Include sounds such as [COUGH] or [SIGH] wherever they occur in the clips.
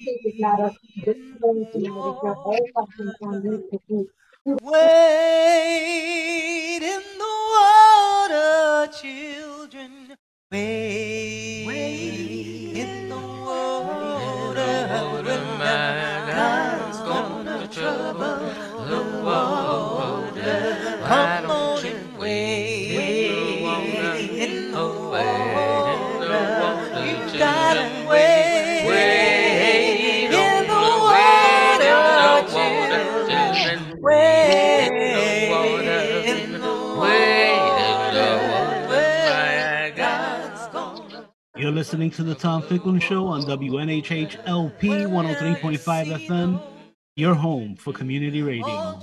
Wade in the water, children. Wade, Wade in the water. When God's gonna trouble the water. Listening to the Tom Ficklin Show on WNHH LP 103.5 FM, your home for community radio.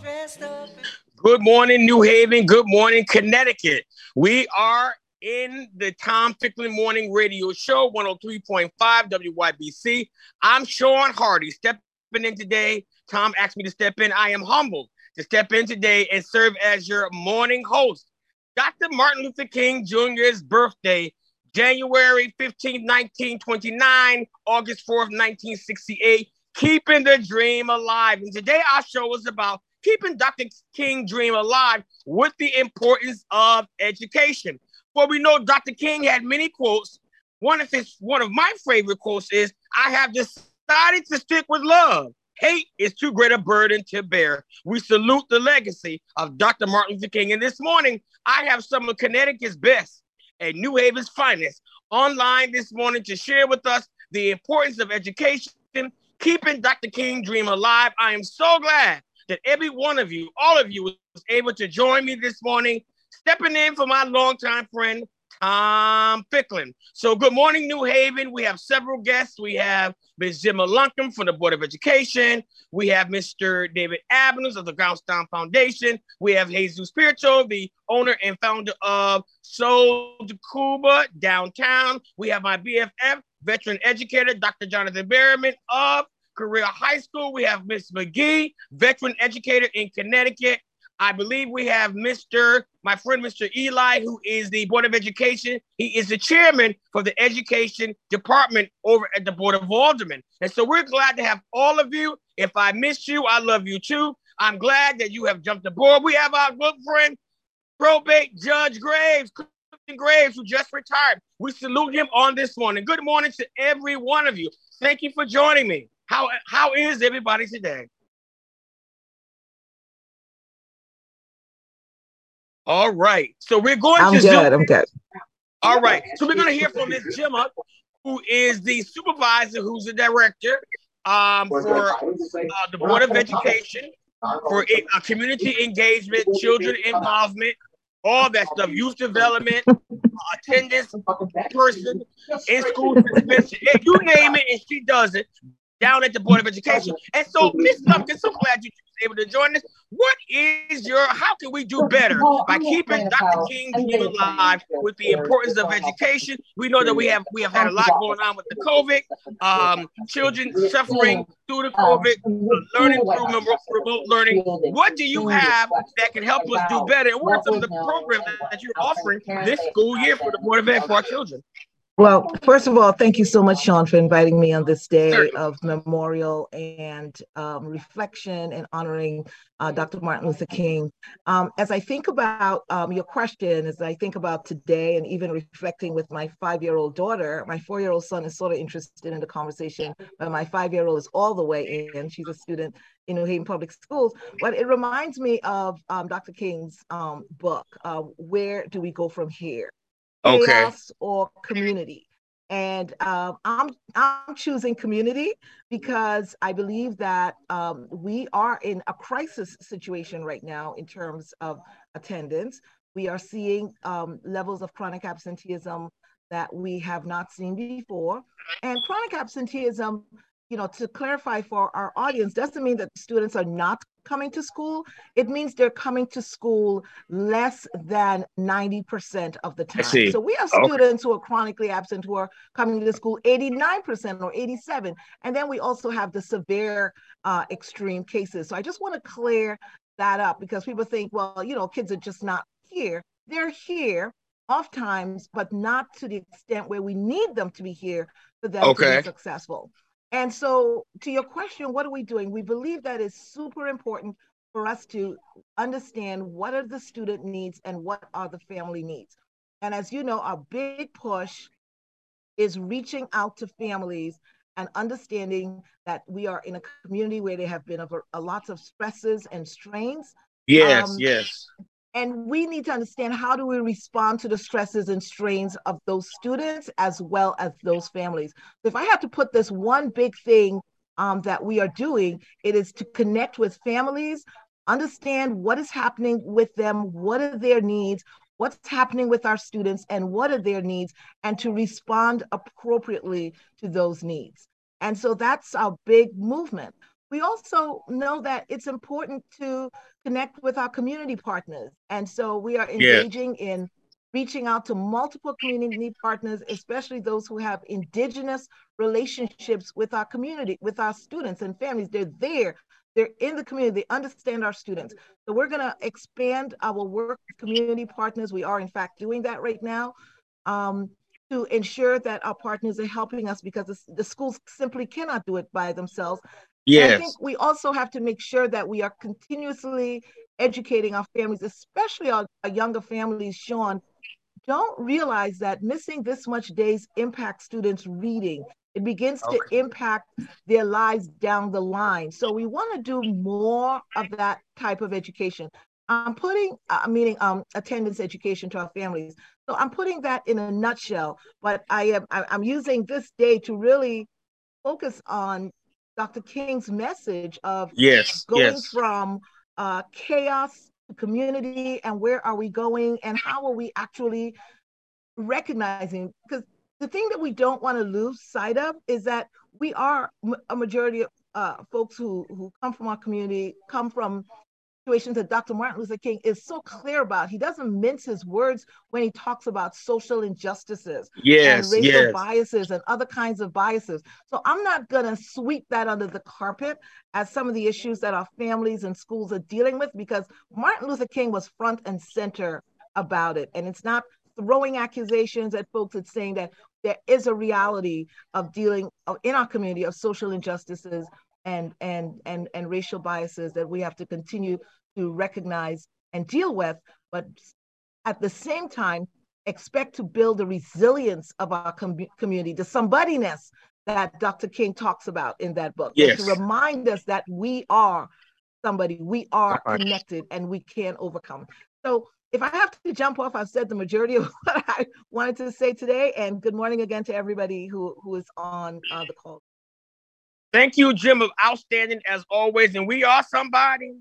Good morning, New Haven. Good morning, Connecticut. We are in the Tom Ficklin Morning Radio Show, 103.5 WYBC. I'm Sean Hardy, stepping in today. Tom asked me to step in. I am humbled to step in today and serve as your morning host. Dr. Martin Luther King Jr.'s birthday, January 15, 1929, August 4th, 1968, keeping the dream alive. And today our show is about keeping Dr. King dream alive with the importance of education. For we know Dr. King had many quotes. One of his one of my favorite quotes is, I have decided to stick with love. Hate is too great a burden to bear. We salute the legacy of Dr. Martin Luther King. And this morning, I have some of Connecticut's best and New Haven's finest online this morning to share with us the importance of education, keeping Dr. King dream alive. I am so glad that every one of you, all of you, was able to join me this morning, stepping in for my longtime friend, Tom Ficklin. So, good morning, New Haven. We have several guests. We have Ms. Gemma Lumpkin from the Board of Education. We have Mr. David Adams of the Graustein Foundation. We have Jesus Spirito, the owner and founder of Soul de Cuba downtown. We have my BFF, veteran educator, Dr. Jonathan Berryman of Career High School. We have Ms. McGee, veteran educator in Connecticut. I believe we have Mr. my friend Mr. Eli, who is the Board of Education. He is the chairman for the education department over at the Board of Aldermen. And so we're glad to have all of you. If I missed you, I love you too. I'm glad that you have jumped aboard. We have our good friend, probate Judge Graves, Clifton Graves, who just retired. We salute him on this morning. Good morning to every one of you. Thank you for joining me. How, how is everybody today? All right. So we're going I'm to good. Zoom. I'm good. All right. So we're going to hear from Ms. Gemma, who is the supervisor, who's the director um, for uh, the Board of Education, for uh, community engagement, children involvement, all that stuff, youth development, [LAUGHS] attendance, person, in school suspension, [LAUGHS] if you name it, and she does it down at the Board of Education. And so, Ms. Lumpkin, so glad you was able to join us. What is your, how can we do better by keeping Dr. King alive with the importance of education? We know that we have we have had a lot going on with the COVID, um, children suffering through the COVID, uh, learning through remote, remote learning. What do you have that can help us do better? And what are some of the programs that you're offering this school year for the Board of Ed for our children? Well, first of all, thank you so much, Sean, for inviting me on this day of memorial and um, reflection and honoring uh, Dr. Martin Luther King. Um, as I think about um, your question, as I think about today and even reflecting with my five year old daughter, my four year old son is sort of interested in the conversation, but my five year old is all the way in. She's a student in New Haven Public Schools. But it reminds me of um, Dr. King's um, book, uh, Where Do We Go From Here? Okay. chaos or community. And um, I'm I'm choosing community because I believe that um, we are in a crisis situation right now in terms of attendance. We are seeing um, levels of chronic absenteeism that we have not seen before, and chronic absenteeism. You know, to clarify for our audience, doesn't mean that students are not coming to school. It means they're coming to school less than 90% of the time. So we have Okay. students who are chronically absent who are coming to school 89% or 87. And then we also have the severe uh, extreme cases. So I just want to clear that up because people think, well, you know, kids are just not here. They're here oftentimes, but not to the extent where we need them to be here for them to be successful. And so, to your question, what are we doing? We believe that it's super important for us to understand what are the student needs and what are the family needs. And as you know, our big push is reaching out to families and understanding that we are in a community where there have been a, a lots of stresses and strains. Yes, um, yes. And we need to understand how do we respond to the stresses and strains of those students as well as those families. If I have to put this one big thing um, that we are doing, it is to connect with families, understand what is happening with them, what are their needs, what's happening with our students, and what are their needs, and to respond appropriately to those needs. And so that's our big movement. We also know that it's important to connect with our community partners. And so we are engaging yeah. in reaching out to multiple community partners, especially those who have indigenous relationships with our community, with our students and families. They're there, they're in the community, they understand our students. So we're going to expand our work with community partners. We are, in fact, doing that right now. Um, to ensure that our partners are helping us because the, the schools simply cannot do it by themselves. Yes. I think we also have to make sure that we are continuously educating our families, especially our, our younger families, Sean, don't realize that missing this much days impacts students' reading. It begins okay. to impact their lives down the line. So we want to do more of that type of education. I'm putting, uh, meaning um, attendance education to our families. So I'm putting that in a nutshell, but I am I'm using this day to really focus on Dr. King's message of yes, going yes. from uh, chaos to community and where are we going and how are we actually recognizing because the thing that we don't want to lose sight of is that we are a majority of uh, folks who who come from our community come from that Dr. Martin Luther King is so clear about. He doesn't mince his words when he talks about social injustices yes, and racial yes. biases and other kinds of biases. So I'm not going to sweep that under the carpet as some of the issues that our families and schools are dealing with because Martin Luther King was front and center about it. And it's not throwing accusations at folks, it's saying that there is a reality of dealing uh, in our community of social injustices and and and and racial biases that we have to continue to recognize and deal with, but at the same time, expect to build the resilience of our com- community, the somebodyness that Dr. King talks about in that book. Yes. To remind us that we are somebody, we are connected and we can overcome. So if I have to jump off, I've said the majority of [LAUGHS] what I wanted to say today. And good morning again to everybody who, who is on uh, the call. Thank you, Jim, of outstanding as always. And we are somebody.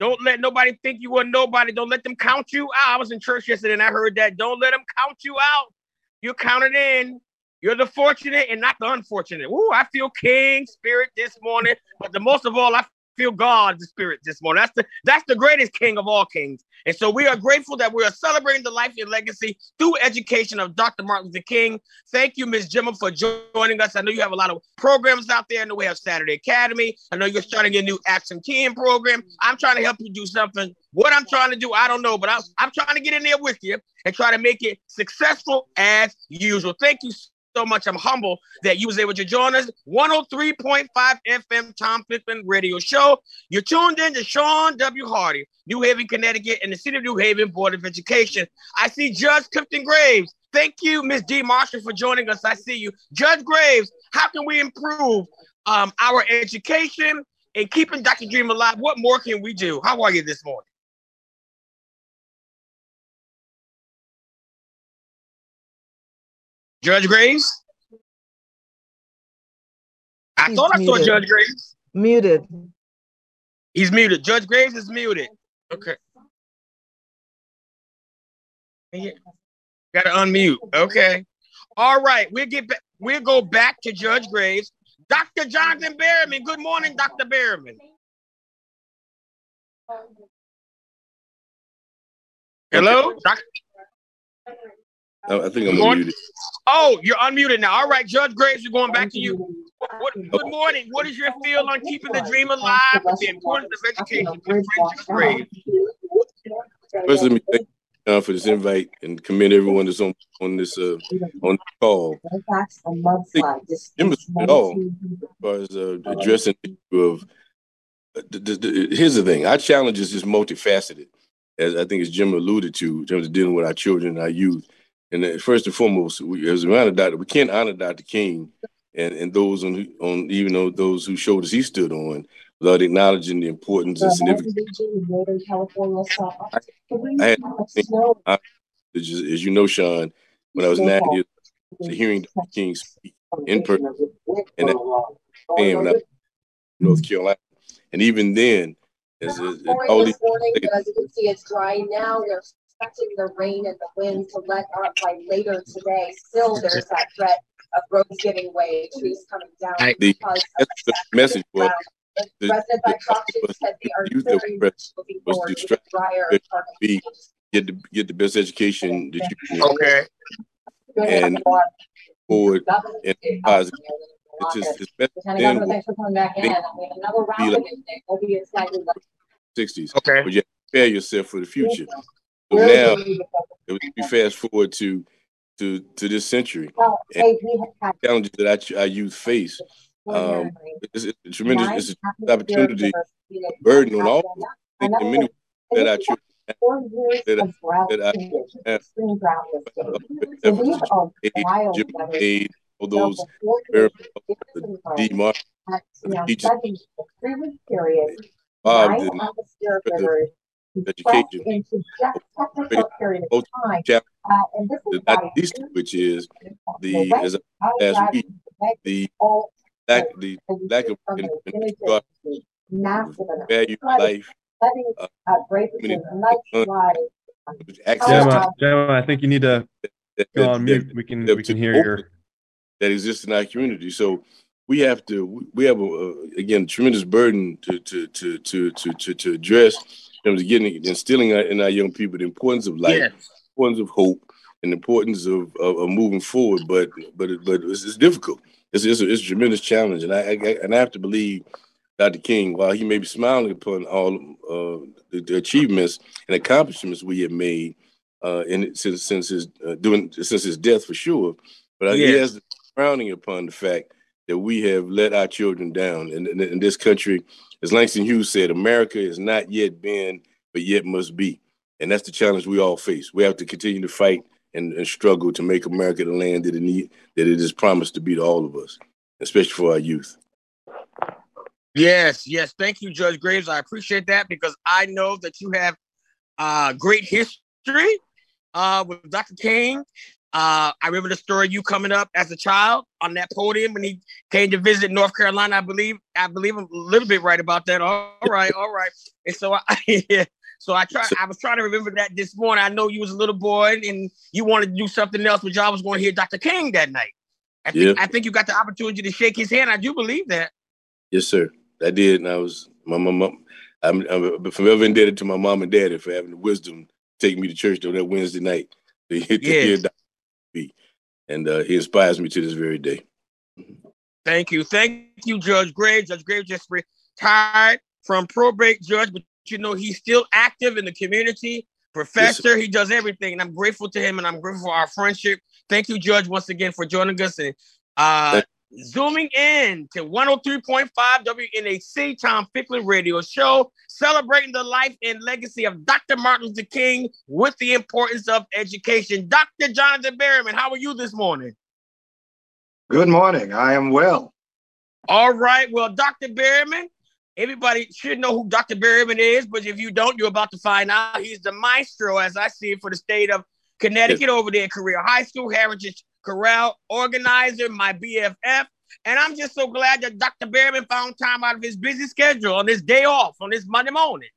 Don't let nobody think you are nobody. Don't let them count you out. I was in church yesterday and I heard that. Don't let them count you out. You're counted in. You're the fortunate and not the unfortunate. Ooh, I feel king spirit this morning. But the most of all, I feel God's spirit this morning. That's the that's the greatest king of all kings. And so we are grateful that we are celebrating the life and legacy through education of Dr. Martin Luther King. Thank you, Ms. Gemma, for joining us. I know you have a lot of programs out there. I know we have Saturday Academy. I know you're starting a new Action Team program. I'm trying to help you do something. What I'm trying to do, I don't know, but I'm, I'm trying to get in there with you and try to make it successful as usual. Thank you so much. I'm humble that you was able to join us. 103.5 FM Tom Ficklin Radio Show. You're tuned in to Sean W. Hardy, New Haven, Connecticut, and the City of New Haven Board of Education. I see Judge Clifton Graves. Thank you, Ms. D. Marshall, for joining us. I see you. Judge Graves, how can we improve um, our education and keeping Dr. Dream alive? What more can we do? How are you this morning? Judge Graves? I He's thought I muted. saw Judge Graves. Muted. He's muted. Judge Graves is muted. Okay. Got to unmute. Okay. All right. We'll get back. We'll go back to Judge Graves. Dr. Jonathan Berryman. Good morning, Dr. Berryman. Hello, Doctor. I think I'm unmuted. Oh, you're unmuted now. All right, Judge Graves, we're going back to you. What, good morning. What is your feel on keeping the dream alive and the importance of education? Judge Graves. First, let me thank uh, for this invite and commend everyone that's on on this uh, on the call. At all as far as uh, addressing the issue of. Uh, the, the, the, here's the thing: our challenge is just multifaceted, as I think as Jim alluded to, in terms of dealing with our children and our youth. And first and foremost, we, as we honor Dr. We can't honor Dr. King and, and those on on even though those whose shoulders he stood on without acknowledging the importance and significance. I, I had, I, as you know, Sean, when I was nine years old, hearing Dr. King speak in person and that, oh, when I North Carolina, and even then, as, as, all these, morning, as you can see, it's dry now. We're expecting the rain and the wind to let up by later today. Still, there's that threat of roads giving way, trees coming down. I, the, the message was the, residents I talked to said they are very much looking forward to drier be, get the get the best education that you can. Okay. And forward and positive. It's just it's better than thanks for coming back in. I mean, another round like, of it will be slightly less. 60s. Okay. But you prepare yourself for the future. So now, if we fast forward to to to this century, and challenges that our, our youth face, um, it's, it's a tremendous it's an opportunity, burden on all of us. In many ways, that our children that, that I have aid, all those very demark the teachers involved in education. Not least which is the as last week the lack the lack of value life. Uh, Gemma, Gemma, I think you need to go on mute. We can we can hear your that exists in our community. So we have to we have a, again tremendous burden to to to to to to, to address terms of getting instilling in our young people the importance of life, yes. importance of hope, and the importance of, of, of, moving forward. But but but it's, it's difficult. It's, it's, a, it's a tremendous challenge, and I, I, and I have to believe Dr. King, while he may be smiling upon all uh, the, the, achievements and accomplishments we have made uh, in since since his uh, doing since his death for sure, but yes. he has frowning upon the fact that we have let our children down in, in, in this country. As Langston Hughes said, America has not yet been, but yet must be. And that's the challenge we all face. We have to continue to fight and, and struggle to make America the land that it need, that it is promised to be to all of us, especially for our youth. Yes, yes. Thank you, Judge Graves. I appreciate that because I know that you have uh, great history uh, with Dr. King. Uh, I remember the story you coming up as a child on that podium when he came to visit North Carolina. I believe I believe I'm a little bit right about that. All right, all right. And so I [LAUGHS] yeah, so I try I was trying to remember that this morning. I know you was a little boy and you wanted to do something else, but y'all was going to hear Dr. King that night. I think yeah. I think you got the opportunity to shake his hand. I do believe that. Yes, sir. I did, and I was my mom. I'm, I'm forever indebted to my mom and daddy for having the wisdom to take me to church on that Wednesday night to, [LAUGHS] to yes. hear Dr be. And uh, he inspires me to this very day. Thank you. Thank you, Judge Graves. Judge Graves just retired from probate judge, but you know, he's still active in the community. Professor, yes, he does everything. And I'm grateful to him and I'm grateful for our friendship. Thank you, Judge, once again for joining us. And uh, Zooming in to 103.5 WNAC, Tom Ficklin Radio Show, celebrating the life and legacy of Dr. Martin Luther King with the importance of education. Dr. Jonathan Berryman, how are you this morning? Good morning. I am well. All right. Well, Dr. Berryman, everybody should know who Dr. Berryman is, but if you don't, you're about to find out. He's the maestro, as I see it, for the state of Connecticut over there Career High School, Heritage Corral, organizer, my BFF. And I'm just so glad that Dr. Berryman found time out of his busy schedule on this day off, on this Monday morning,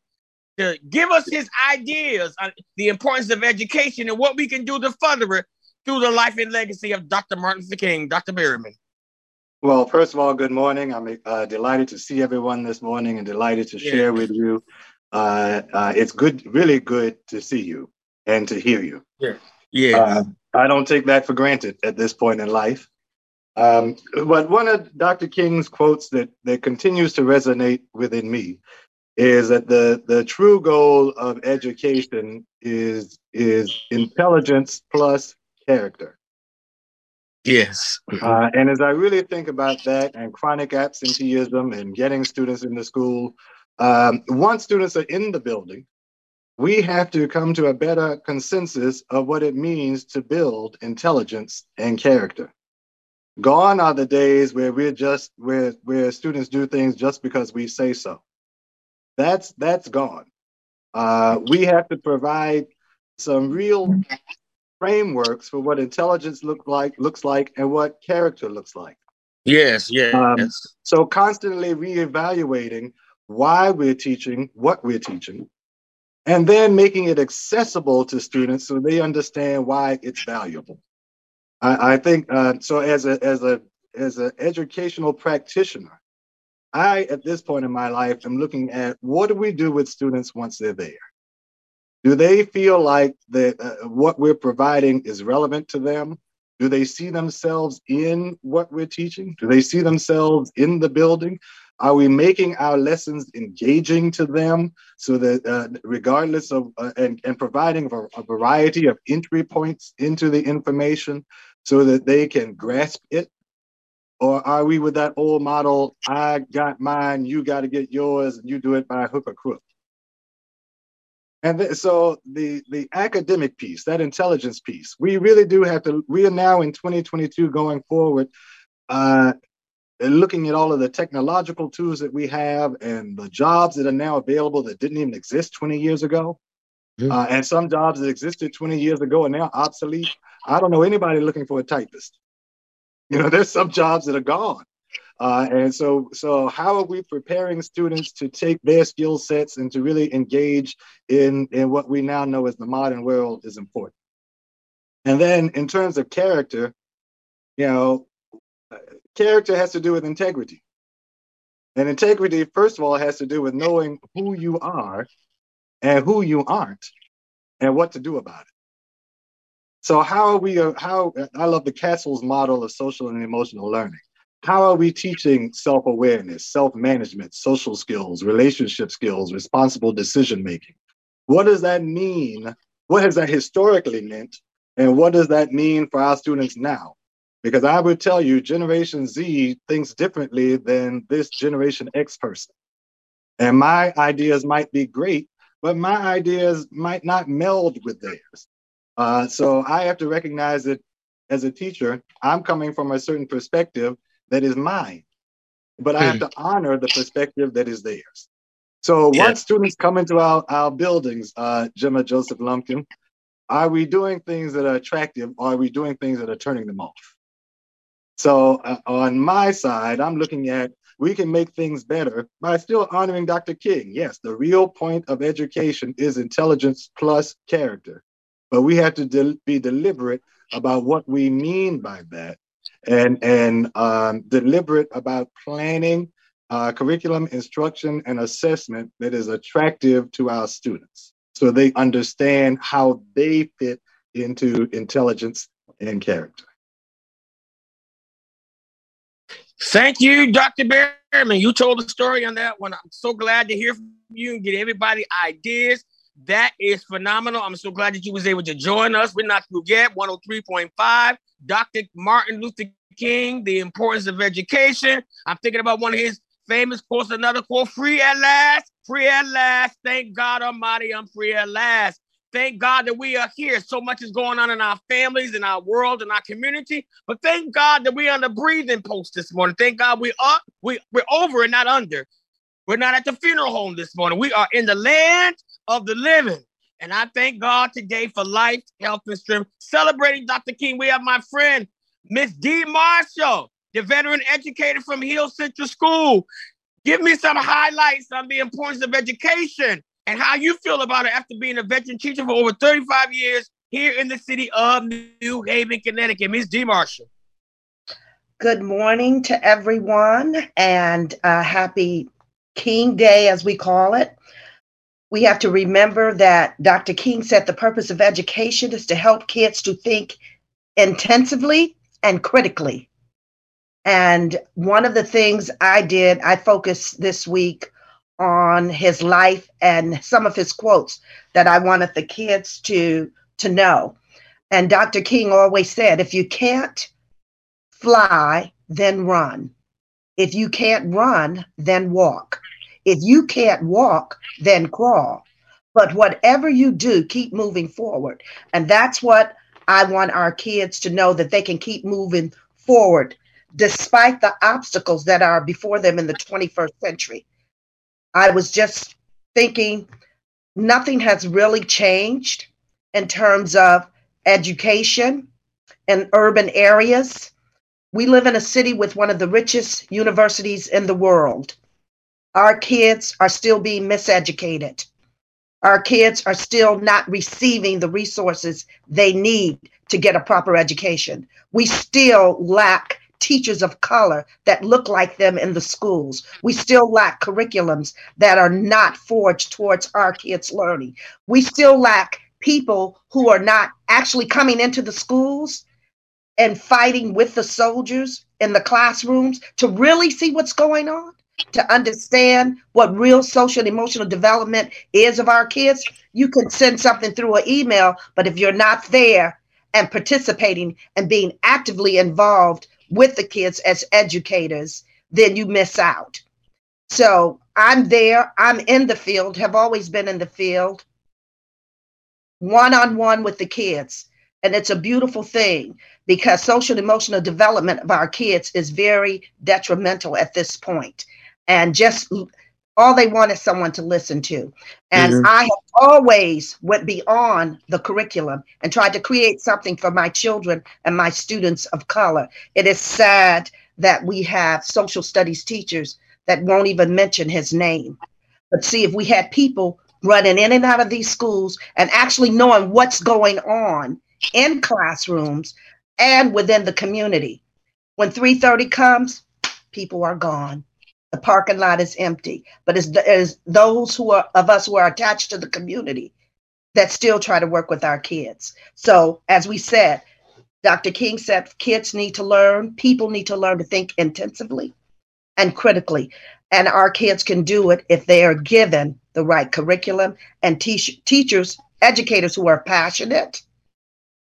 to give us his ideas on the importance of education and what we can do to further it through the life and legacy of Dr. Martin Luther King. Dr. Berryman. Well, first of all, good morning. I'm uh, delighted to see everyone this morning and delighted to yeah. share with you. Uh, uh, it's good, really good to see you and to hear you. Yeah. Yeah. Uh, I don't take that for granted at this point in life. Um, but one of Dr. King's quotes that, that continues to resonate within me is that the, the true goal of education is, is intelligence plus character. Yes. Uh, and as I really think about that and chronic absenteeism and getting students into school, um, once students are in the building, we have to come to a better consensus of what it means to build intelligence and character. Gone are the days where we're just where where students do things just because we say so. That's that's gone. Uh, we have to provide some real frameworks for what intelligence look like looks like and what character looks like. Yes, yes. Um, so constantly reevaluating why we're teaching, what we're teaching, and then making it accessible to students so they understand why it's valuable. I, I think uh, so. As a as a as an educational practitioner, I at this point in my life am looking at what do we do with students once they're there. Do they feel like that uh, what we're providing is relevant to them? Do they see themselves in what we're teaching? Do they see themselves in the building? Are we making our lessons engaging to them so that uh, regardless of uh, and, and providing a, variety of entry points into the information so that they can grasp it? Or are we with that old model, I got mine, you got to get yours, and you do it by hook or crook? And th- so the the academic piece, that intelligence piece, we really do have to. We are now in 2022 going forward, uh, looking at all of the technological tools that we have and the jobs that are now available that didn't even exist 20 years ago. Mm-hmm. Uh, and some jobs that existed 20 years ago are now obsolete. I don't know anybody looking for a typist. You know, [LAUGHS] there's some jobs that are gone. Uh, and so, so how are we preparing students to take their skill sets and to really engage in, in what we now know as the modern world is important. And then in terms of character, you know, character has to do with integrity. And integrity, first of all, has to do with knowing who you are and who you aren't and what to do about it. So how are we, uh, how, I love the CASEL's model of social and emotional learning. How are we teaching self-awareness, self-management, social skills, relationship skills, responsible decision-making? What does that mean? What has that historically meant? And what does that mean for our students now? Because I would tell you, Generation Z thinks differently than this Generation X person. And my ideas might be great, but my ideas might not meld with theirs. Uh, so I have to recognize that as a teacher, I'm coming from a certain perspective that is mine, but I have to honor the perspective that is theirs. So yeah. once students come into our, our buildings, uh, Gemma Joseph Lumpkin, are we doing things that are attractive or are we doing things that are turning them off? So uh, on my side, I'm looking at we can make things better by still honoring Dr. King. Yes, the real point of education is intelligence plus character, but we have to de- be deliberate about what we mean by that and, and um, deliberate about planning uh, curriculum, instruction, and assessment that is attractive to our students so they understand how they fit into intelligence and character. Thank you, Dr. Berryman. You told the story on that one. I'm so glad to hear from you and get everybody ideas. That is phenomenal. I'm so glad that you was able to join us. We're not through yet. 103.5. Dr. Martin Luther King, The Importance of Education. I'm thinking about one of his famous quotes, another quote, free at last, free at last. Thank God Almighty, I'm free at last. Thank God that we are here. So much is going on in our families, in our world, in our community. But thank God that we're on the breathing post this morning. Thank God we are we, we're over and not under. We're not at the funeral home this morning. We are in the land of the living. And I thank God today for life, health, and strength. Celebrating Dr. King, we have my friend, Miss D. Marshall, the veteran educator from Hill Central School. Give me some highlights on the importance of education and how you feel about it after being a veteran teacher for over 35 years here in the city of New Haven, Connecticut. Ms. D. Marshall. Good morning to everyone and uh, happy King Day, as we call it. We have to remember that Dr. King said the purpose of education is to help kids to think intensively and critically. And one of the things I did, I focused this week on his life and some of his quotes that I wanted the kids to to know. And Dr. King always said, if you can't fly, then run. If you can't run, then walk. If you can't walk, then crawl. But whatever you do, keep moving forward. And that's what I want our kids to know that they can keep moving forward despite the obstacles that are before them in the 21st century. I was just thinking nothing has really changed in terms of education in urban areas. We live in a city with one of the richest universities in the world. Our kids are still being miseducated. Our kids are still not receiving the resources they need to get a proper education. We still lack teachers of color that look like them in the schools. We still lack curriculums that are not forged towards our kids' learning. We still lack people who are not actually coming into the schools and fighting with the soldiers in the classrooms to really see what's going on, to understand what real social and emotional development is of our kids. You can send something through an email, but if you're not there and participating and being actively involved with the kids as educators, then you miss out. So I'm there, I'm in the field, have always been in the field, one on one with the kids. And it's a beautiful thing because social emotional development of our kids is very detrimental at this point. And just all they want is someone to listen to. And mm-hmm. i have always went beyond the curriculum and tried to create something for my children and my students of color. It is sad that we have social studies teachers that won't even mention his name. But see if we had people running in and out of these schools and actually knowing what's going on in classrooms and within the community when 3:30 comes people are gone the parking lot is empty. But it's, it's those who are of us who are attached to the community that still try to work with our kids. So as we said, Dr. King said kids need to learn, people need to learn to think intensively and critically. And our kids can do it if they are given the right curriculum and te- teachers, educators who are passionate,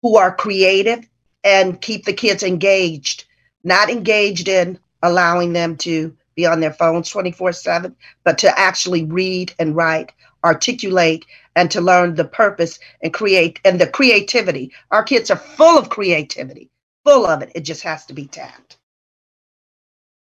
who are creative, and keep the kids engaged, not engaged in allowing them to be on their phones 24 7, but to actually read and write, articulate, and to learn the purpose and create and the creativity. Our kids are full of creativity, full of it. It just has to be tapped.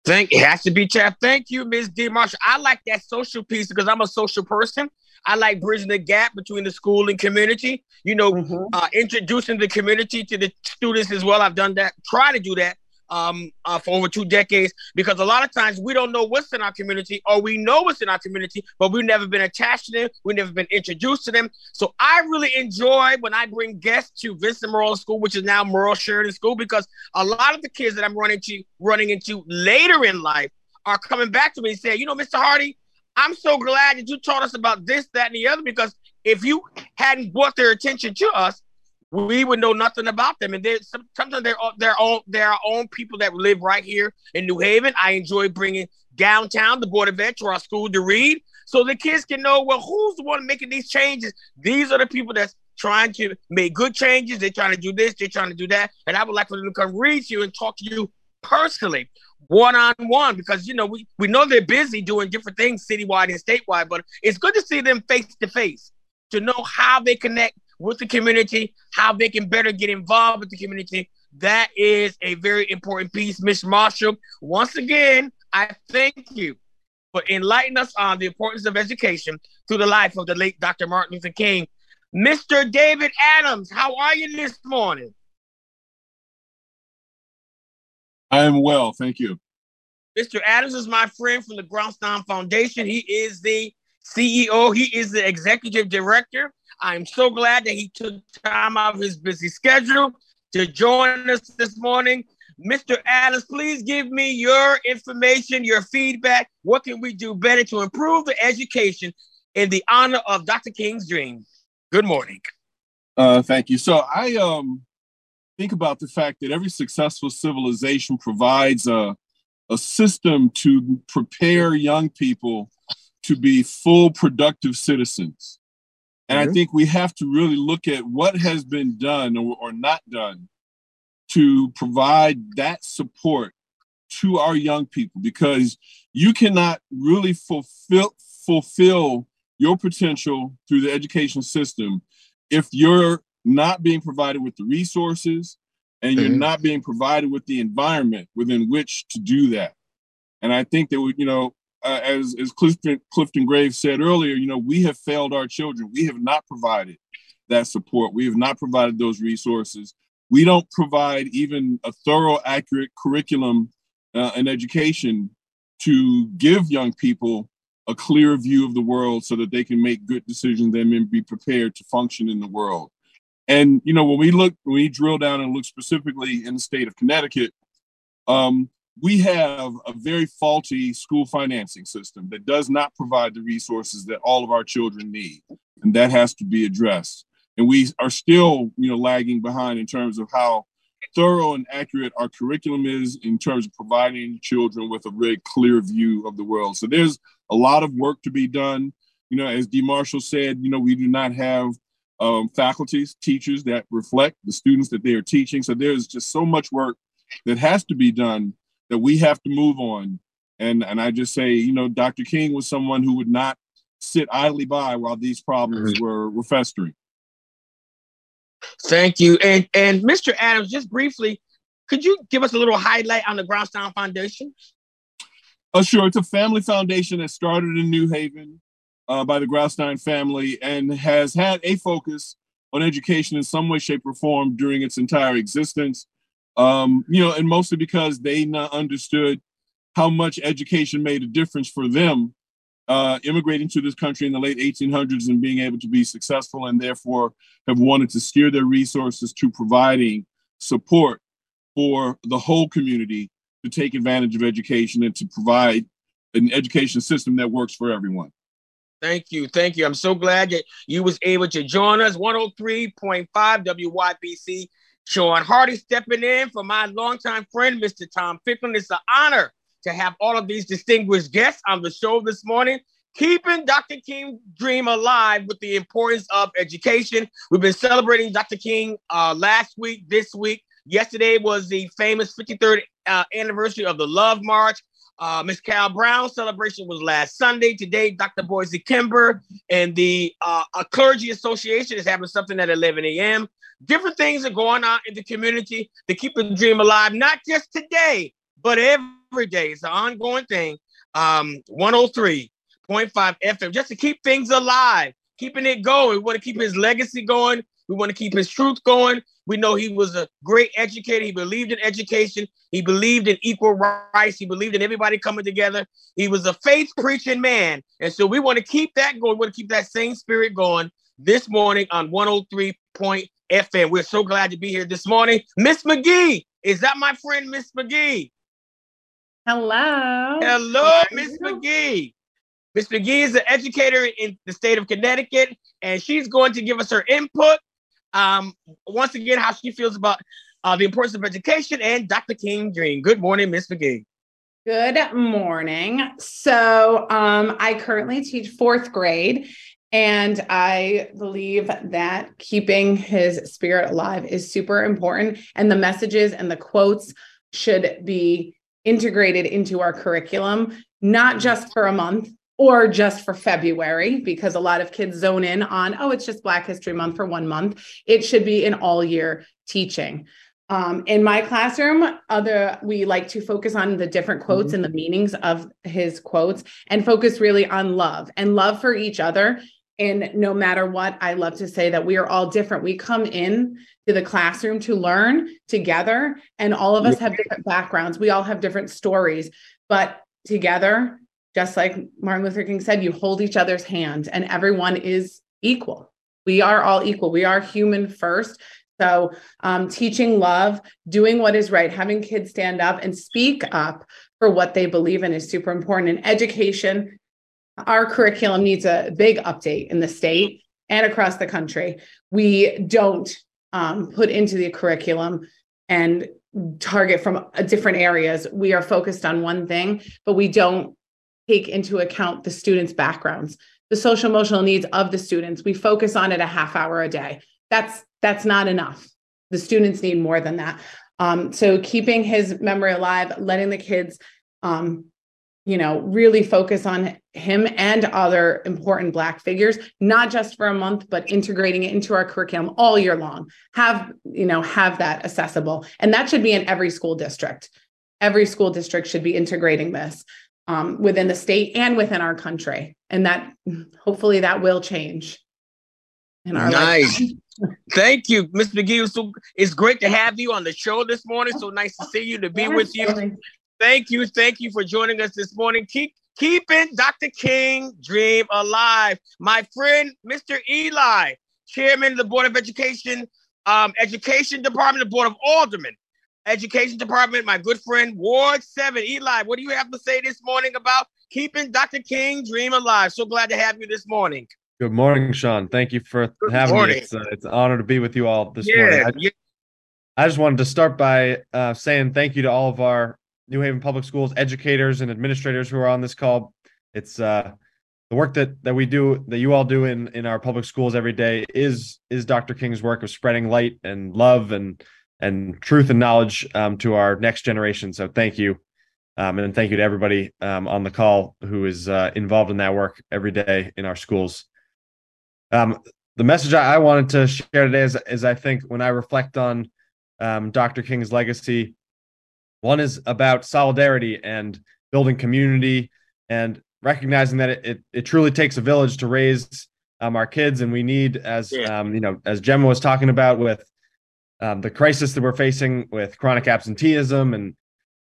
Thank it has to be tapped. Thank you, Ms. D. Marshall. I like that social piece because I'm a social person. I like bridging the gap between the school and community. You know, mm-hmm. uh, introducing the community to the students as well. I've done that. Try to do that um, uh, for over two decades because a lot of times we don't know what's in our community or we know what's in our community, but we've never been attached to them. We've never been introduced to them. So I really enjoy when I bring guests to Vincent Memorial School, which is now Mauro-Sheridan School, because a lot of the kids that I'm running to running into later in life are coming back to me and saying, you know, Mr. Hardy, I'm so glad that you taught us about this, that, and the other, because if you hadn't brought their attention to us, we would know nothing about them. And they sometimes they're they're all they're our own people that live right here in New Haven. I enjoy bringing downtown the Board of Ed to our school to read, so the kids can know well who's the one making these changes. These are the people that's trying to make good changes. They're trying to do this. They're trying to do that. And I would like for them to come read to you and talk to you personally one on one because you know we, we know they're busy doing different things citywide and statewide, but it's good to see them face to face to know how they connect with the community, how they can better get involved with the community. That is a very important piece. Miss Marshall, once again, I thank you for enlightening us on the importance of education through the life of the late Dr. Martin Luther King. Mr. David Adams, how are you this morning? I am well, thank you. Mr. Adams is my friend from the Graustein Foundation. He is the CEO, he is the executive director I'm so glad that he took time out of his busy schedule to join us this morning. Mr. Adams, please give me your information, your feedback. What can we do better to improve the education in the honor of Dr. King's dream? Good morning. Uh, thank you. So I um, think about the fact that every successful civilization provides a, a system to prepare young people to be full productive citizens. And Mhm. I think we have to really look at what has been done or, or not done to provide that support to our young people because you cannot really fulfill fulfill your potential through the education system if you're not being provided with the resources and you're Mhm. not being provided with the environment within which to do that. And I think that we, you know, uh, as as Clifton Clifton Graves said earlier, you know, we have failed our children. We have not provided that support. We have not provided those resources. We don't provide even a thorough, accurate curriculum uh, and education to give young people a clear view of the world so that they can make good decisions and then be prepared to function in the world. And you know, when we look, when we drill down and look specifically in the state of Connecticut, um, we have a very faulty school financing system that does not provide the resources that all of our children need, and that has to be addressed. And we are still, you know, lagging behind in terms of how thorough and accurate our curriculum is in terms of providing children with a very clear view of the world. So there's a lot of work to be done. You know, as D. Marshall said, you know, we do not have um, faculties, teachers that reflect the students that they are teaching. So there's just so much work that has to be done that we have to move on. And and I just say, you know, Dr. King was someone who would not sit idly by while these problems were, were festering. Thank you. And and Mr. Adams, just briefly, could you give us a little highlight on the Graustein Foundation? Oh, sure. It's a family foundation that started in New Haven uh, by the Graustein family and has had a focus on education in some way, shape, or form during its entire existence. Um, you know, and mostly because they not understood how much education made a difference for them uh, immigrating to this country in the late 1800s and being able to be successful, and therefore have wanted to steer their resources to providing support for the whole community to take advantage of education and to provide an education system that works for everyone. Thank you. Thank you. I'm so glad that you was able to join us. 103.5 WYBC. Sean Hardy stepping in for my longtime friend, Mr. Tom Ficklin. It's an honor to have all of these distinguished guests on the show this morning, keeping Dr. King dream alive with the importance of education. We've been celebrating Dr. King uh, last week, this week. Yesterday was the famous 53rd uh, anniversary of the Love March. Uh, Miss Cal Brown celebration was last Sunday. Today, Dr. Boise Kimber and the uh, clergy association is having something at 11 a.m. Different things are going on in the community to keep the dream alive, not just today, but every day. It's an ongoing thing. Um, 103.5 FM, just to keep things alive, keeping it going. We want to keep his legacy going. We want to keep his truth going. We know he was a great educator. He believed in education. He believed in equal rights. He believed in everybody coming together. He was a faith preaching man. And so we want to keep that going. We want to keep that same spirit going this morning on 103.FM. We're so glad to be here this morning. Miss McGee, is that my friend, Miss McGee? Hello. Hello, Miss McGee. Miss McGee is an educator in the state of Connecticut, and she's going to give us her input. Um, once again, how she feels about uh, the importance of education and Dr. King Dream. Good morning, Miss McGee. Good morning. So, um, I currently teach fourth grade, and I believe that keeping his spirit alive is super important. And the messages and the quotes should be integrated into our curriculum, not just for a month or just for February, because a lot of kids zone in on, oh, it's just Black History Month for one month. It should be an all year teaching. Um, in my classroom, other we like to focus on the different quotes and the meanings of his quotes and focus really on love and love for each other. And no matter what, I love to say that we are all different. We come in to the classroom to learn together, and all of us have different backgrounds. We all have different stories, but together, just like Martin Luther King said, you hold each other's hands, and everyone is equal. We are all equal. We are human first. So, um, teaching love, doing what is right, having kids stand up and speak up for what they believe in is super important. In education, our curriculum needs a big update in the state and across the country. We don't um, put into the curriculum and target from uh, different areas. We are focused on one thing, but we don't take into account the students' backgrounds, the social emotional needs of the students. We focus on it a half hour a day. That's that's not enough. The students need more than that. Um, so keeping his memory alive, letting the kids, um, you know, really focus on him and other important Black figures, not just for a month, but integrating it into our curriculum all year long. Have you know have that accessible, and that should be in every school district. Every school district should be integrating this um, within the state and within our country, and that hopefully that will change. In our nice. Thank you, Mr. McGee. So it's great to have you on the show this morning. So nice to see you, to be with you. Thank you. Thank you for joining us this morning. Keep keeping Dr. King dream alive. My friend, Mr. Eli, chairman of the Board of Education, um, Education Department, the Board of Aldermen, Education Department, my good friend, Ward 7. Eli, what do you have to say this morning about keeping Dr. King dream alive? So glad to have you this morning. Good morning, Sean. Thank you for Good having morning. me. It's, uh, it's an honor to be with you all this yeah, morning. I, yeah. I, just wanted to start by uh, saying thank you to all of our New Haven Public Schools educators and administrators who are on this call. It's uh, the work that that we do, that you all do in in our public schools every day, is is Dr. King's work of spreading light and love and and truth and knowledge um, to our next generation. So thank you. Um, and thank you to everybody um, on the call who is uh, involved in that work every day in our schools. Um, the message I wanted to share today is, is I think when I reflect on um, Dr. King's legacy, one is about solidarity and building community and recognizing that it, it, it truly takes a village to raise um, our kids. And we need, as yeah. um, you know, as Gemma was talking about with um, the crisis that we're facing with chronic absenteeism and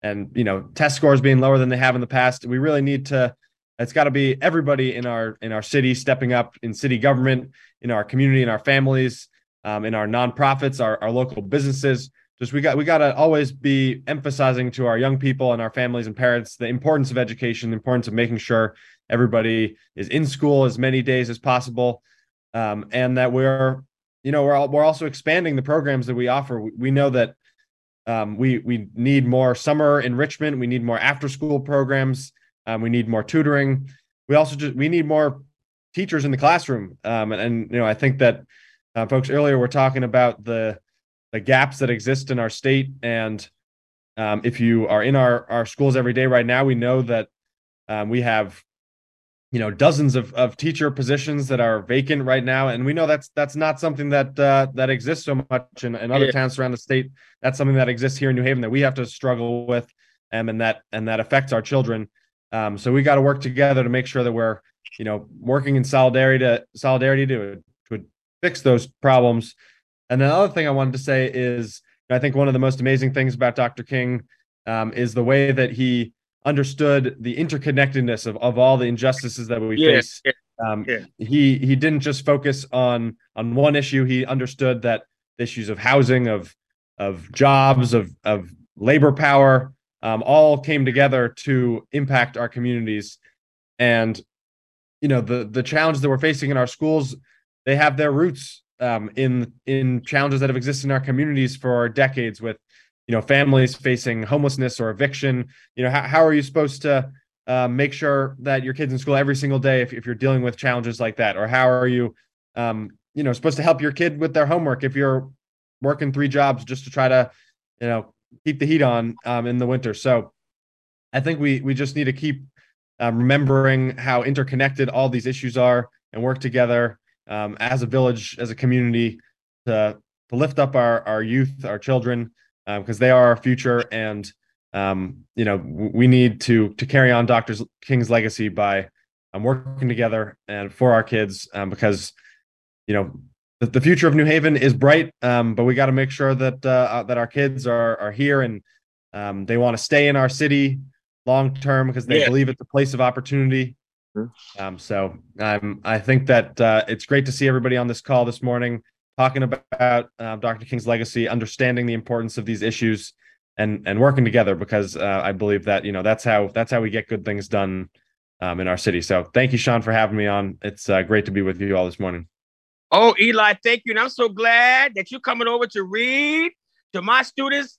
and you know test scores being lower than they have in the past, we really need to it's got to be everybody in our in our city stepping up in city government, in our community, in our families, um, in our nonprofits, our, our local businesses. Just we got we got to always be emphasizing to our young people and our families and parents the importance of education, the importance of making sure everybody is in school as many days as possible, um, and that we're you know we're all, we're also expanding the programs that we offer. We, we know that um, we we need more summer enrichment. We need more after school programs. Um, we need more tutoring. We also just we need more teachers in the classroom. Um, and, and, you know, I think that uh, folks earlier were talking about the the gaps that exist in our state. And um, if you are in our our schools every day right now, we know that um, we have you know dozens of, of teacher positions that are vacant right now and we know that's that's not something that uh, that exists so much in, in other yeah. towns around the state that's something that exists here in new haven that we have to struggle with um, and that and that affects our children um, so we got to work together to make sure that we're, you know, working in solidarity to solidarity to, to fix those problems. And another thing I wanted to say is, I think one of the most amazing things about Dr. King um, is the way that he understood the interconnectedness of, of all the injustices that we yeah, face. Yeah, um, yeah. He he didn't just focus on on one issue. He understood that the issues of housing, of of jobs, of of labor power, um, all came together to impact our communities. And you know the the challenges that we're facing in our schools, they have their roots um, in in challenges that have existed in our communities for decades. With you know families facing homelessness or eviction. You know how how are you supposed to uh, make sure that your kids in school every single day if, if you're dealing with challenges like that or how are you um, you know supposed to help your kid with their homework if you're working three jobs just to try to you know keep the heat on um, in the winter. So I think we we just need to keep um, remembering how interconnected all these issues are and work together um, as a village, as a community to to lift up our our youth, our children, because um, they are our future. And um, you know we need to to carry on Dr. King's legacy by um, working together and for our kids because you know the, the future of New Haven is bright, um, but we got to make sure that uh, uh, that our kids are are here and um, they want to stay in our city long term because they yeah. believe it's a place of opportunity. Um, so um, I think that uh, it's great to see everybody on this call this morning talking about uh, Dr. King's legacy, understanding the importance of these issues, and and working together because uh, I believe that you know that's how that's how we get good things done um, in our city. So thank you, Sean, for having me on. It's uh, great to be with you all this morning. Oh, Eli, thank you. And I'm so glad that you're coming over to read to my students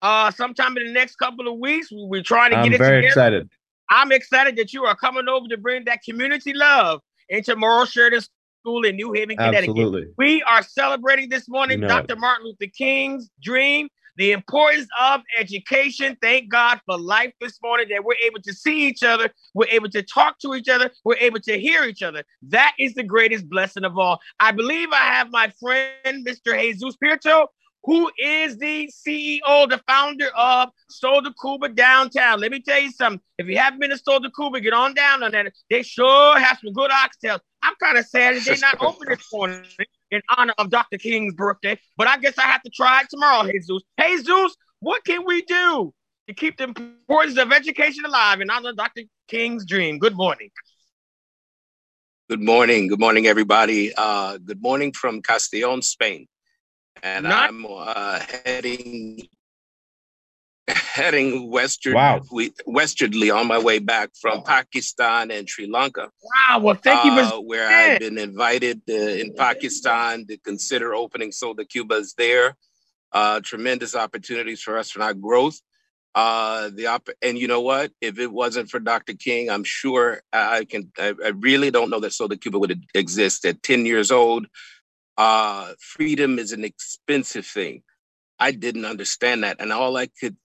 uh sometime in the next couple of weeks. We're trying to I'm get it very together. excited. I'm excited that you are coming over to bring that community love into Mauro-Sheridan School in New Haven, Connecticut. Absolutely. We are celebrating this morning Dr. Martin Luther King's dream, the importance of education. Thank God for life this morning that we're able to see each other, we're able to talk to each other, we're able to hear each other. That is the greatest blessing of all. I believe I have my friend, Mr. Jesus Prieto, who is the CEO, the founder of Soul de Cuba downtown. Let me tell you something. If you haven't been to Soul de Cuba, get on down on that. They sure have some good oxtails. I'm kind of sad that they're not open this morning in honor of Dr. King's birthday, but I guess I have to try it tomorrow, Jesus. Jesus, what can we do to keep the importance of education alive in honor of Dr. King's dream? Good morning. Good morning. Good morning, everybody. Uh, good morning from Castellon, Spain. And Not- I'm uh, heading heading westward, Wow. we, westwardly on my way back from Pakistan and Sri Lanka. Wow. Well, thank you uh, for where. I've been invited uh, in Pakistan to consider opening Soul de Cubas there. Uh, tremendous opportunities for us for our growth. Uh, the op- and you know what? If it wasn't for Dr. King, I'm sure I can. I, I really don't know that Soul de Cuba would exist at 10 years old. Uh, freedom is an expensive thing. I didn't understand that, and all I could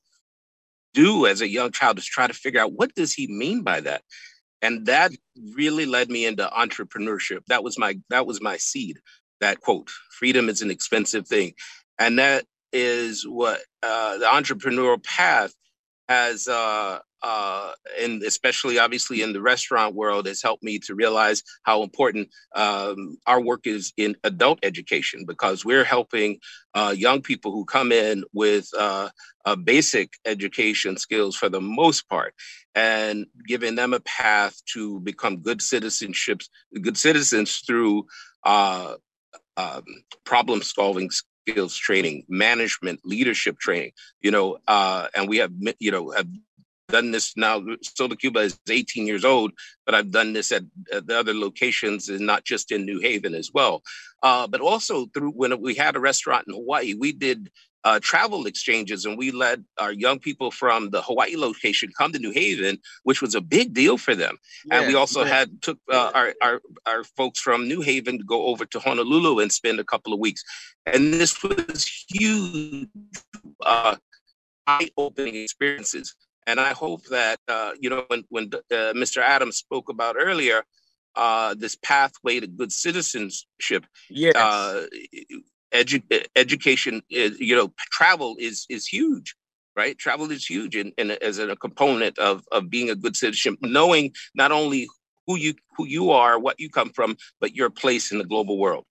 do as a young child is try to figure out what does he mean by that? And that really led me into entrepreneurship. That was my that was my seed that quote freedom is an expensive thing. And that is what uh, the entrepreneurial path has uh, uh, and especially obviously in the restaurant world has helped me to realize how important um, our work is in adult education because we're helping uh, young people who come in with uh, basic education skills for the most part and giving them a path to become good citizenships good citizens through uh, um, problem solving skills training management leadership training you know uh, and we have you know have done this now. Soul de Cuba is 18 years old, but I've done this at, at the other locations and not just in New Haven as well. Uh, but also through when we had a restaurant in Hawaii, we did uh, travel exchanges and we let our young people from the Hawaii location come to New Haven, which was a big deal for them. and we also yes. had took uh, our, our our folks from New Haven to go over to Honolulu and spend a couple of weeks. And this was huge, uh, eye-opening experiences. And I hope that uh, you know when when uh, Mr. Adams spoke about earlier, uh, this pathway to good citizenship. Yes. Uh, edu- education is you know travel is is huge right travel is huge in, in as a component of of being a good citizen knowing not only who you who you are what you come from but your place in the global world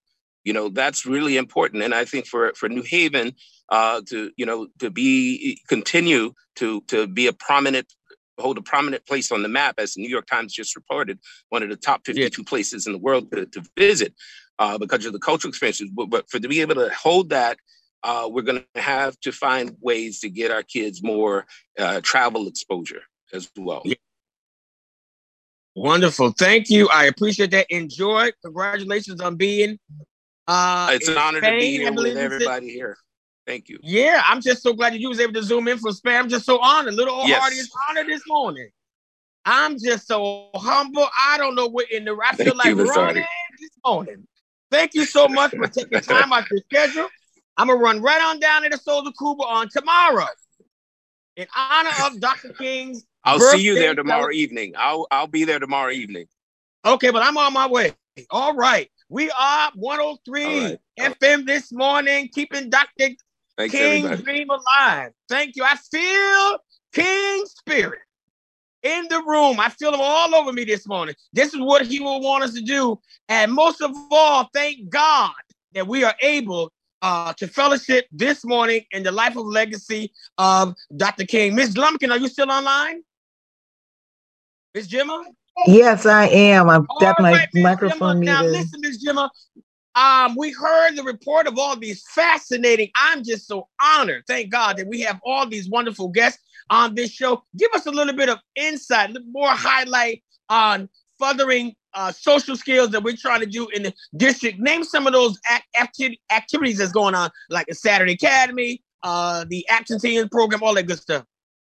you know that's really important and i think for for new haven uh to you know to be continue to to be a prominent hold a prominent place on the map as the new york times just reported one of the top 52 places in the world to, to visit uh, because of the cultural experiences but, but for to be able to hold that uh, we're going to have to find ways to get our kids more uh, travel exposure as well Wonderful. Thank you. I appreciate that. Enjoy. Congratulations on being uh it's an honor to be here with everybody here thank you Yeah, I'm just so glad that you was able to zoom in from Spain. I'm just so honored. Little old Yes. Is honored this morning. I'm just so humble. I don't know what in the I feel Thank like you, running this morning. Thank you so much for taking [LAUGHS] time out your schedule. I'm gonna run right on down to the Soul de Cuba on tomorrow in honor of Dr. King's. i'll see you there tomorrow evening i'll i'll be there tomorrow evening Okay, but I'm on my way. All right. We are 103 All right. FM this morning, keeping Dr. thanks King everybody Dream alive. Thank you. I feel King spirit in the room. I feel him all over me this morning. This is what he will want us to do. And most of all, thank God that we are able uh, to fellowship this morning in the life of legacy of Dr. King. Miss Lumpkin, are you still online? Miss Gemma? Yes, I am. I've got my microphone Gemma. Now, muted. listen, Miss Gemma. Um, we heard the report of all these fascinating. I'm just so honored. Thank God that we have all these wonderful guests on this show. Give us a little bit of insight, a little more highlight on furthering uh, social skills that we're trying to do in the district. Name some of those act- acti- activities that's going on, like the Saturday Academy, uh, the absentee program, all that good stuff.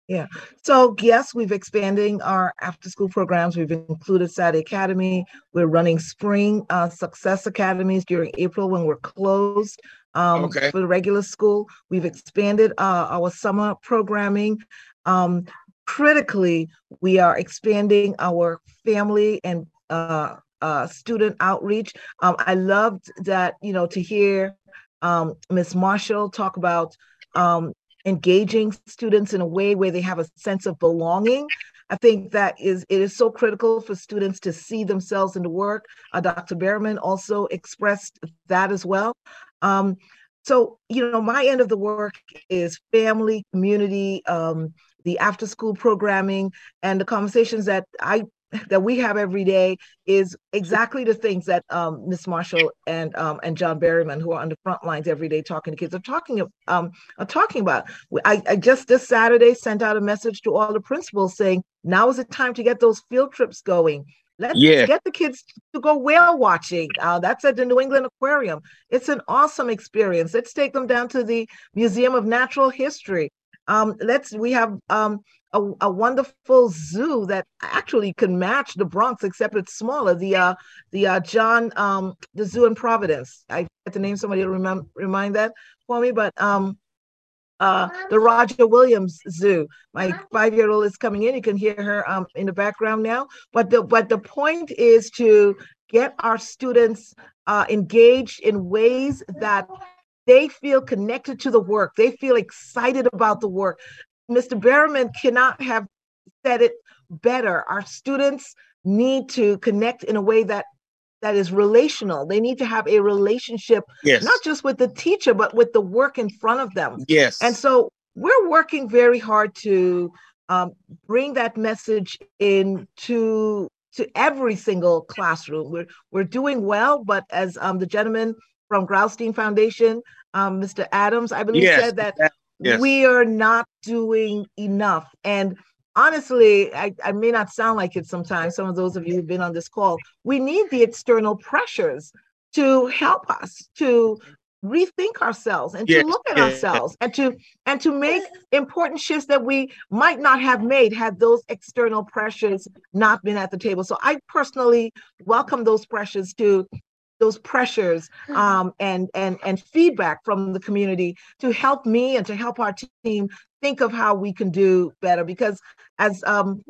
Yeah. So yes, we've expanding our after school programs. We've included Saturday Academy. We're running spring uh, success academies during April when we're closed um, okay. for the regular school. We've expanded uh, our summer programming. Um, critically, we are expanding our family and uh, uh, student outreach. Um, I loved that, you know, to hear um, Ms. Marshall talk about um, engaging students in a way where they have a sense of belonging. I think that is it is so critical for students to see themselves in the work. Uh, Dr. Berryman also expressed that as well. Um, so, you know, my end of the work is family, community, um, the after school programming, and the conversations that I that we have every day is exactly the things that um, Miss Marshall and um, and John Berryman, who are on the front lines every day talking to kids, are talking um, are talking about. I, I just this Saturday sent out a message to all the principals saying now is the time to get those field trips going. Let's yeah. get the kids to go whale watching. Uh, that's at the New England Aquarium. It's an awesome experience. Let's take them down to the Museum of Natural History. Um, let's we have um, a, a, wonderful zoo that actually can match the Bronx, except it's smaller. The uh, the uh, John um, the zoo in Providence. I get to name somebody remember remind that for me, but um, uh, the Roger Williams Zoo. My five-year-old is coming in. You can hear her um, in the background now. But the but the point is to get our students uh, engaged in ways that they feel connected to the work. They feel excited about the work. Mr. Berryman cannot have said it better. Our students need to connect in a way that that is relational. They need to have a relationship, yes. not just with the teacher, but with the work in front of them. Yes. And so we're working very hard to um, bring that message in to to every single classroom. We're we're doing well, but as um, the gentleman from Graustein Foundation, um, Mr. Adams, I believe, yes. said that yes. we are not doing enough. And honestly, I, I may not sound like it sometimes, some of those of you who've been on this call, we need the external pressures to help us to rethink ourselves and yes, to look at yes. ourselves and to and to make important shifts that we might not have made had those external pressures not been at the table so i personally welcome those pressures to those pressures mm-hmm. um, and and and feedback from the community to help me and to help our team think of how we can do better because as um,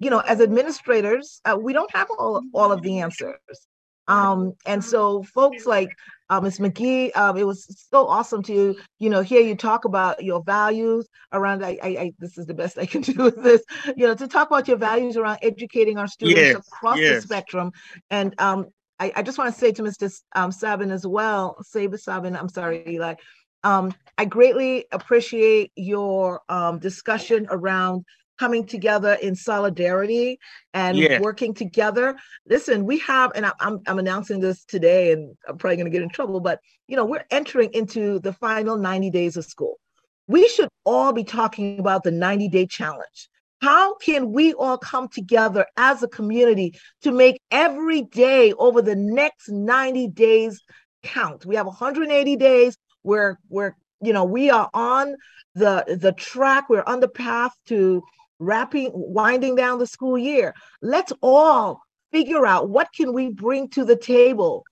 you know as administrators uh, we don't have all, all of the answers um, and so folks like uh, Ms. McGee, um, it was so awesome to you know hear you talk about your values around. I, I, I, this is the best I can [LAUGHS] do with this. You know, to talk about your values around educating our students yes, across yes. the spectrum, and um, I, I just want to say to Mr. Um, Sabin as well, Saber Sabin, I'm sorry, Eli. Um, I greatly appreciate your um, discussion around coming together in solidarity and yeah. working together. Listen, we have, and I, I'm, I'm announcing this today, and I'm probably going to get in trouble, but you know, we're entering into the final 90 days of school. We should all be talking about the 90 day challenge. How can we all come together as a community to make every day over the next 90 days count? We have 180 days where we're, you know, we are on the the track, we're on the path to wrapping winding down the school year. Let's all figure out what can we bring to the table,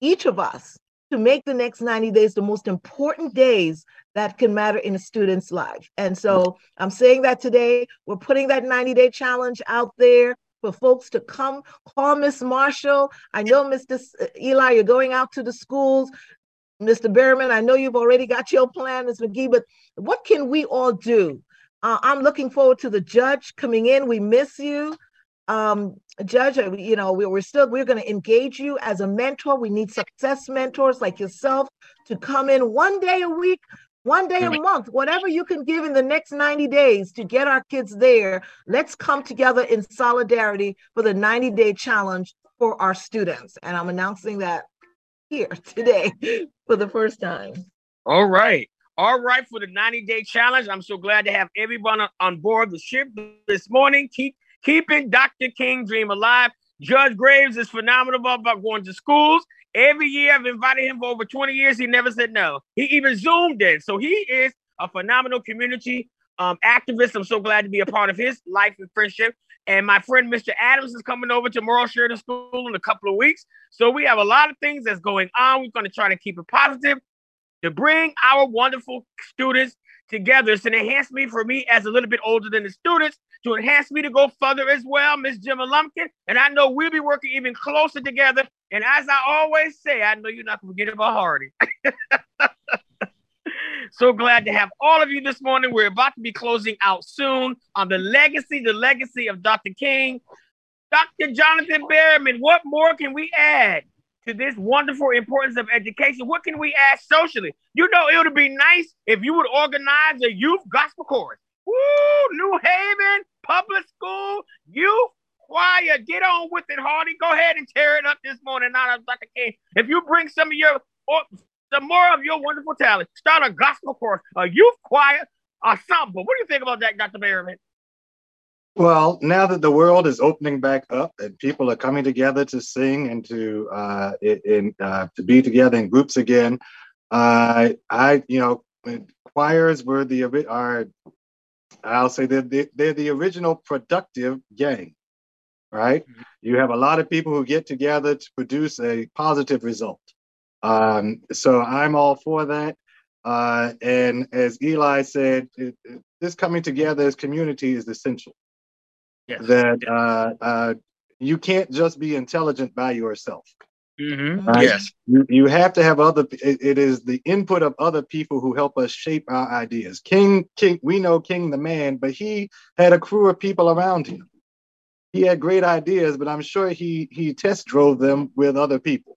each of us, to make the next 90 days the most important days that can matter in a student's life. And so I'm saying that today, we're putting that 90 day challenge out there for folks to come call Miss Marshall. I know, Mr. Uh, Eli, you're going out to the schools. Mr. Berryman, I know you've already got your plan, Ms. McGee, but what can we all do? Uh, I'm looking forward to the judge coming in. We miss you. Um, judge, uh, you know, we, we're still, we're going to engage you as a mentor. We need success mentors like yourself to come in one day a week one day a month, whatever you can give in the next 90 days to get our kids there. Let's come together in solidarity for the 90 day challenge for our students. And I'm announcing that here [LAUGHS] today for the first time. All right. All right, for the 90 day challenge. I'm so glad to have everyone on board the ship this morning. Keep keeping Dr. King dream alive. Judge Graves is phenomenal about going to schools. Every year I've invited him for over 20 years. He never said no. He even zoomed in. So he is a phenomenal community um, activist. I'm so glad to be a part of his life and friendship. And my friend Mr. Adams is coming over to Mauro-Sheridan School in a couple of weeks. So we have a lot of things that's going on. We're going to try to keep it positive to bring our wonderful students together. It's an enhancement for me as a little bit older than the students to enhance me to go further as well, Miss Gemma Lumpkin. And I know we'll be working even closer together. And as I always say, I know you're not going to forget about Hardy. [LAUGHS] so glad to have all of you this morning. We're about to be closing out soon on the legacy, the legacy of Dr. King. Dr. Jonathan Berryman, what more can we add to this wonderful importance of education? What can we add socially? You know, it would be nice if you would organize a youth gospel chorus. Woo! New Haven Public School Youth Choir. Get on with it, Hardy. Go ahead and tear it up this morning. not Now, Dr. King, if you bring some of your or some more of your wonderful talent, start a gospel chorus, a youth choir, samba. What do you think about that, Dr. Berryman? Well, now that the world is opening back up and people are coming together to sing and to uh, in, uh, to be together in groups again, uh, I you know choirs were the are I'll say they're, they're the original productive gang, right? Mm-hmm. You have a lot of people who get together to produce a positive result. Um, so I'm all for that. Uh, and as Eli said, it, it, this coming together as community is essential. Yes. That uh, uh, you can't just be intelligent by yourself. Mm-hmm. Right? Yes. You, you have to have other, it, it is the input of other people who help us shape our ideas. King, King, we know King the man, but he had a crew of people around him. He had great ideas, but I'm sure he he test drove them with other people,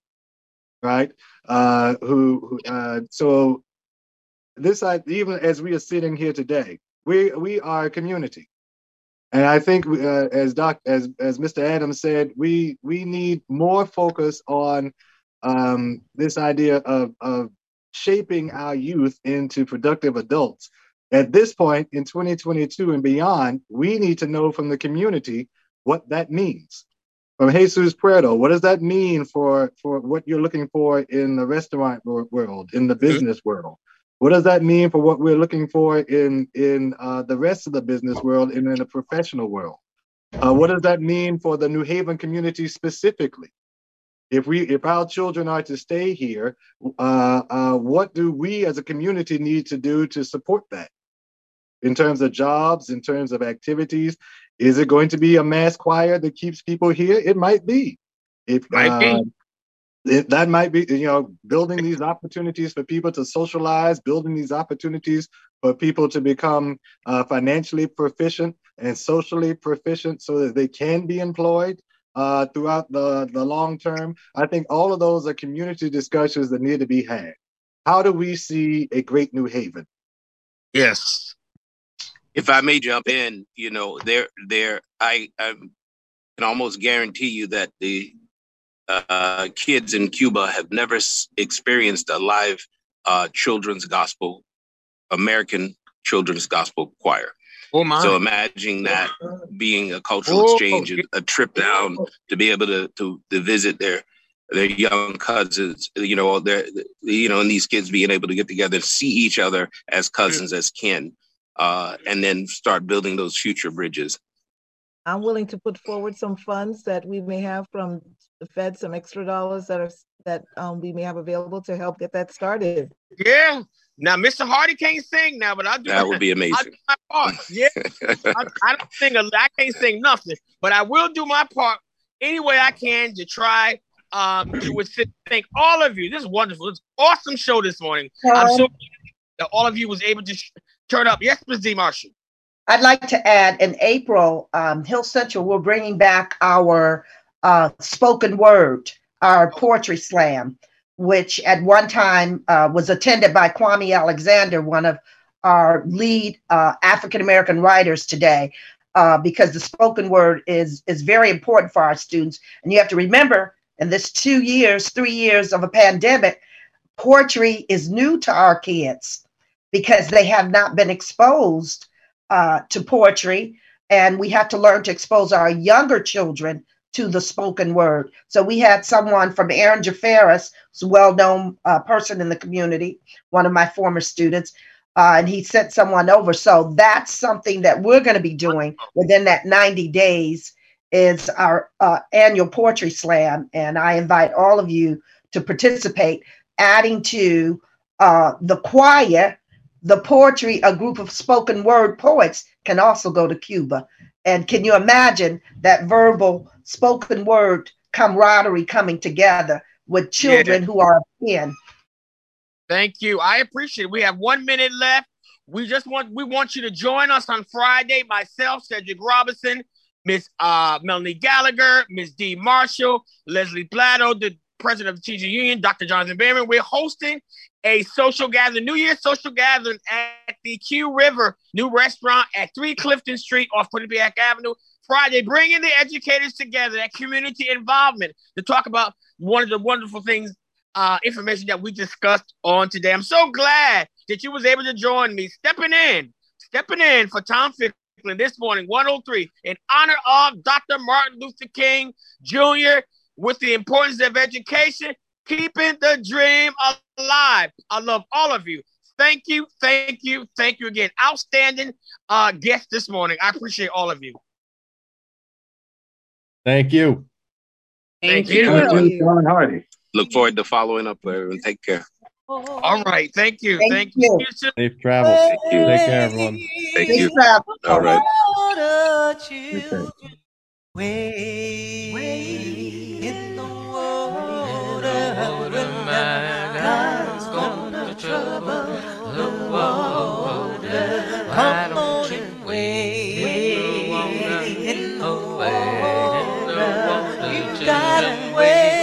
right? Uh, who, who uh, so this even as we are sitting here today, we we are a community. And I think, uh, as Doc, as as Mr. Adams said, we we need more focus on um, this idea of of shaping our youth into productive adults. At this point in 2022 and beyond, we need to know from the community what that means. From Jesus Prieto, what does that mean for for what you're looking for in the restaurant world, in the business world? What does that mean for what we're looking for in in uh, the rest of the business world and in the professional world? Uh, what does that mean for the New Haven community specifically? If we if our children are to stay here, uh, uh, what do we as a community need to do to support that? In terms of jobs, in terms of activities, is it going to be a mass choir that keeps people here? It might be. If might be. It, that might be you know building these opportunities for people to socialize building these opportunities for people to become uh, financially proficient and socially proficient so that they can be employed uh, throughout the, the long term. I think all of those are community discussions that need to be had. How do we see a great new haven? Yes. If i may jump in you know there there i i can almost guarantee you that the uh, kids in Cuba have never s- experienced a live uh, children's gospel, American children's gospel choir. Oh my. So imagine that being a cultural oh, exchange, a trip down to be able to, to, to visit their their young cousins, you know, their you know, and these kids being able to get together, see each other as cousins, as kin, uh, and then start building those future bridges. I'm willing to put forward some funds that we may have from the Fed some extra dollars that are that um, we may have available to help get that started. Yeah. Now, Mr. Hardy can't sing now, but I do. That would be [LAUGHS] amazing. my part. Yeah. I, I, don't sing. A, I can't sing nothing, but I will do my part any way I can to try um, to [CLEARS THROAT] assist. Thank all of you. This is wonderful. It's awesome show this morning. Um, I'm so that all of you was able to sh- turn up. Yes, Ms. D. Marshall. I'd like to add in April, um, Hill Central, we're bringing back our uh, spoken word, our poetry slam, which at one time uh, was attended by Kwame Alexander, one of our lead uh, African American writers today, uh, because the spoken word is is very important for our students. And you have to remember, in this two years, three years of a pandemic, poetry is new to our kids because they have not been exposed uh, to poetry, and we have to learn to expose our younger children to the spoken word. So we had someone from Aaron Jafaris, who's a well-known uh, person in the community, one of my former students. uh, and he sent someone over. So that's something that we're going to be doing within that 90 days is our uh, annual poetry slam. And I invite all of you to participate, adding to uh, the choir, the poetry, a group of spoken word poets can also go to Cuba. And can you imagine that verbal spoken word camaraderie coming together with children Yeah. who are in? Thank you. I appreciate it. We have one minute left. We just want we want you to join us on Friday. Myself, Cedric Robinson, Miss uh, Melanie Gallagher, Miss D. Marshall, Leslie Plato, the president of the Teacher Union, Dr. Jonathan Berryman. We're hosting a social gathering, New Year's social gathering at the Q River new restaurant at 3 Clifton Street off Quinnipiac Avenue. Friday, bringing the educators together, that community involvement to talk about one of the wonderful things uh, information that we discussed on today. I'm so glad that you was able to join me, stepping in, stepping in for Tom Ficklin this morning, 103, in honor of Dr. Martin Luther King Jr. with the importance of education, keeping the dream alive. I love all of you. Thank you, thank you, thank you again. Outstanding uh, guest this morning. I appreciate all of you. Thank you. Thank, Thank you. you, John Hardy. Look forward to following up, with everyone. Take care. All right, thank you, Thank thank you. you. Safe travels. Thank you. Take care, everyone. Thank Safe you. travel. All right trouble in gonna trouble the water. Don't in the water? You gotta.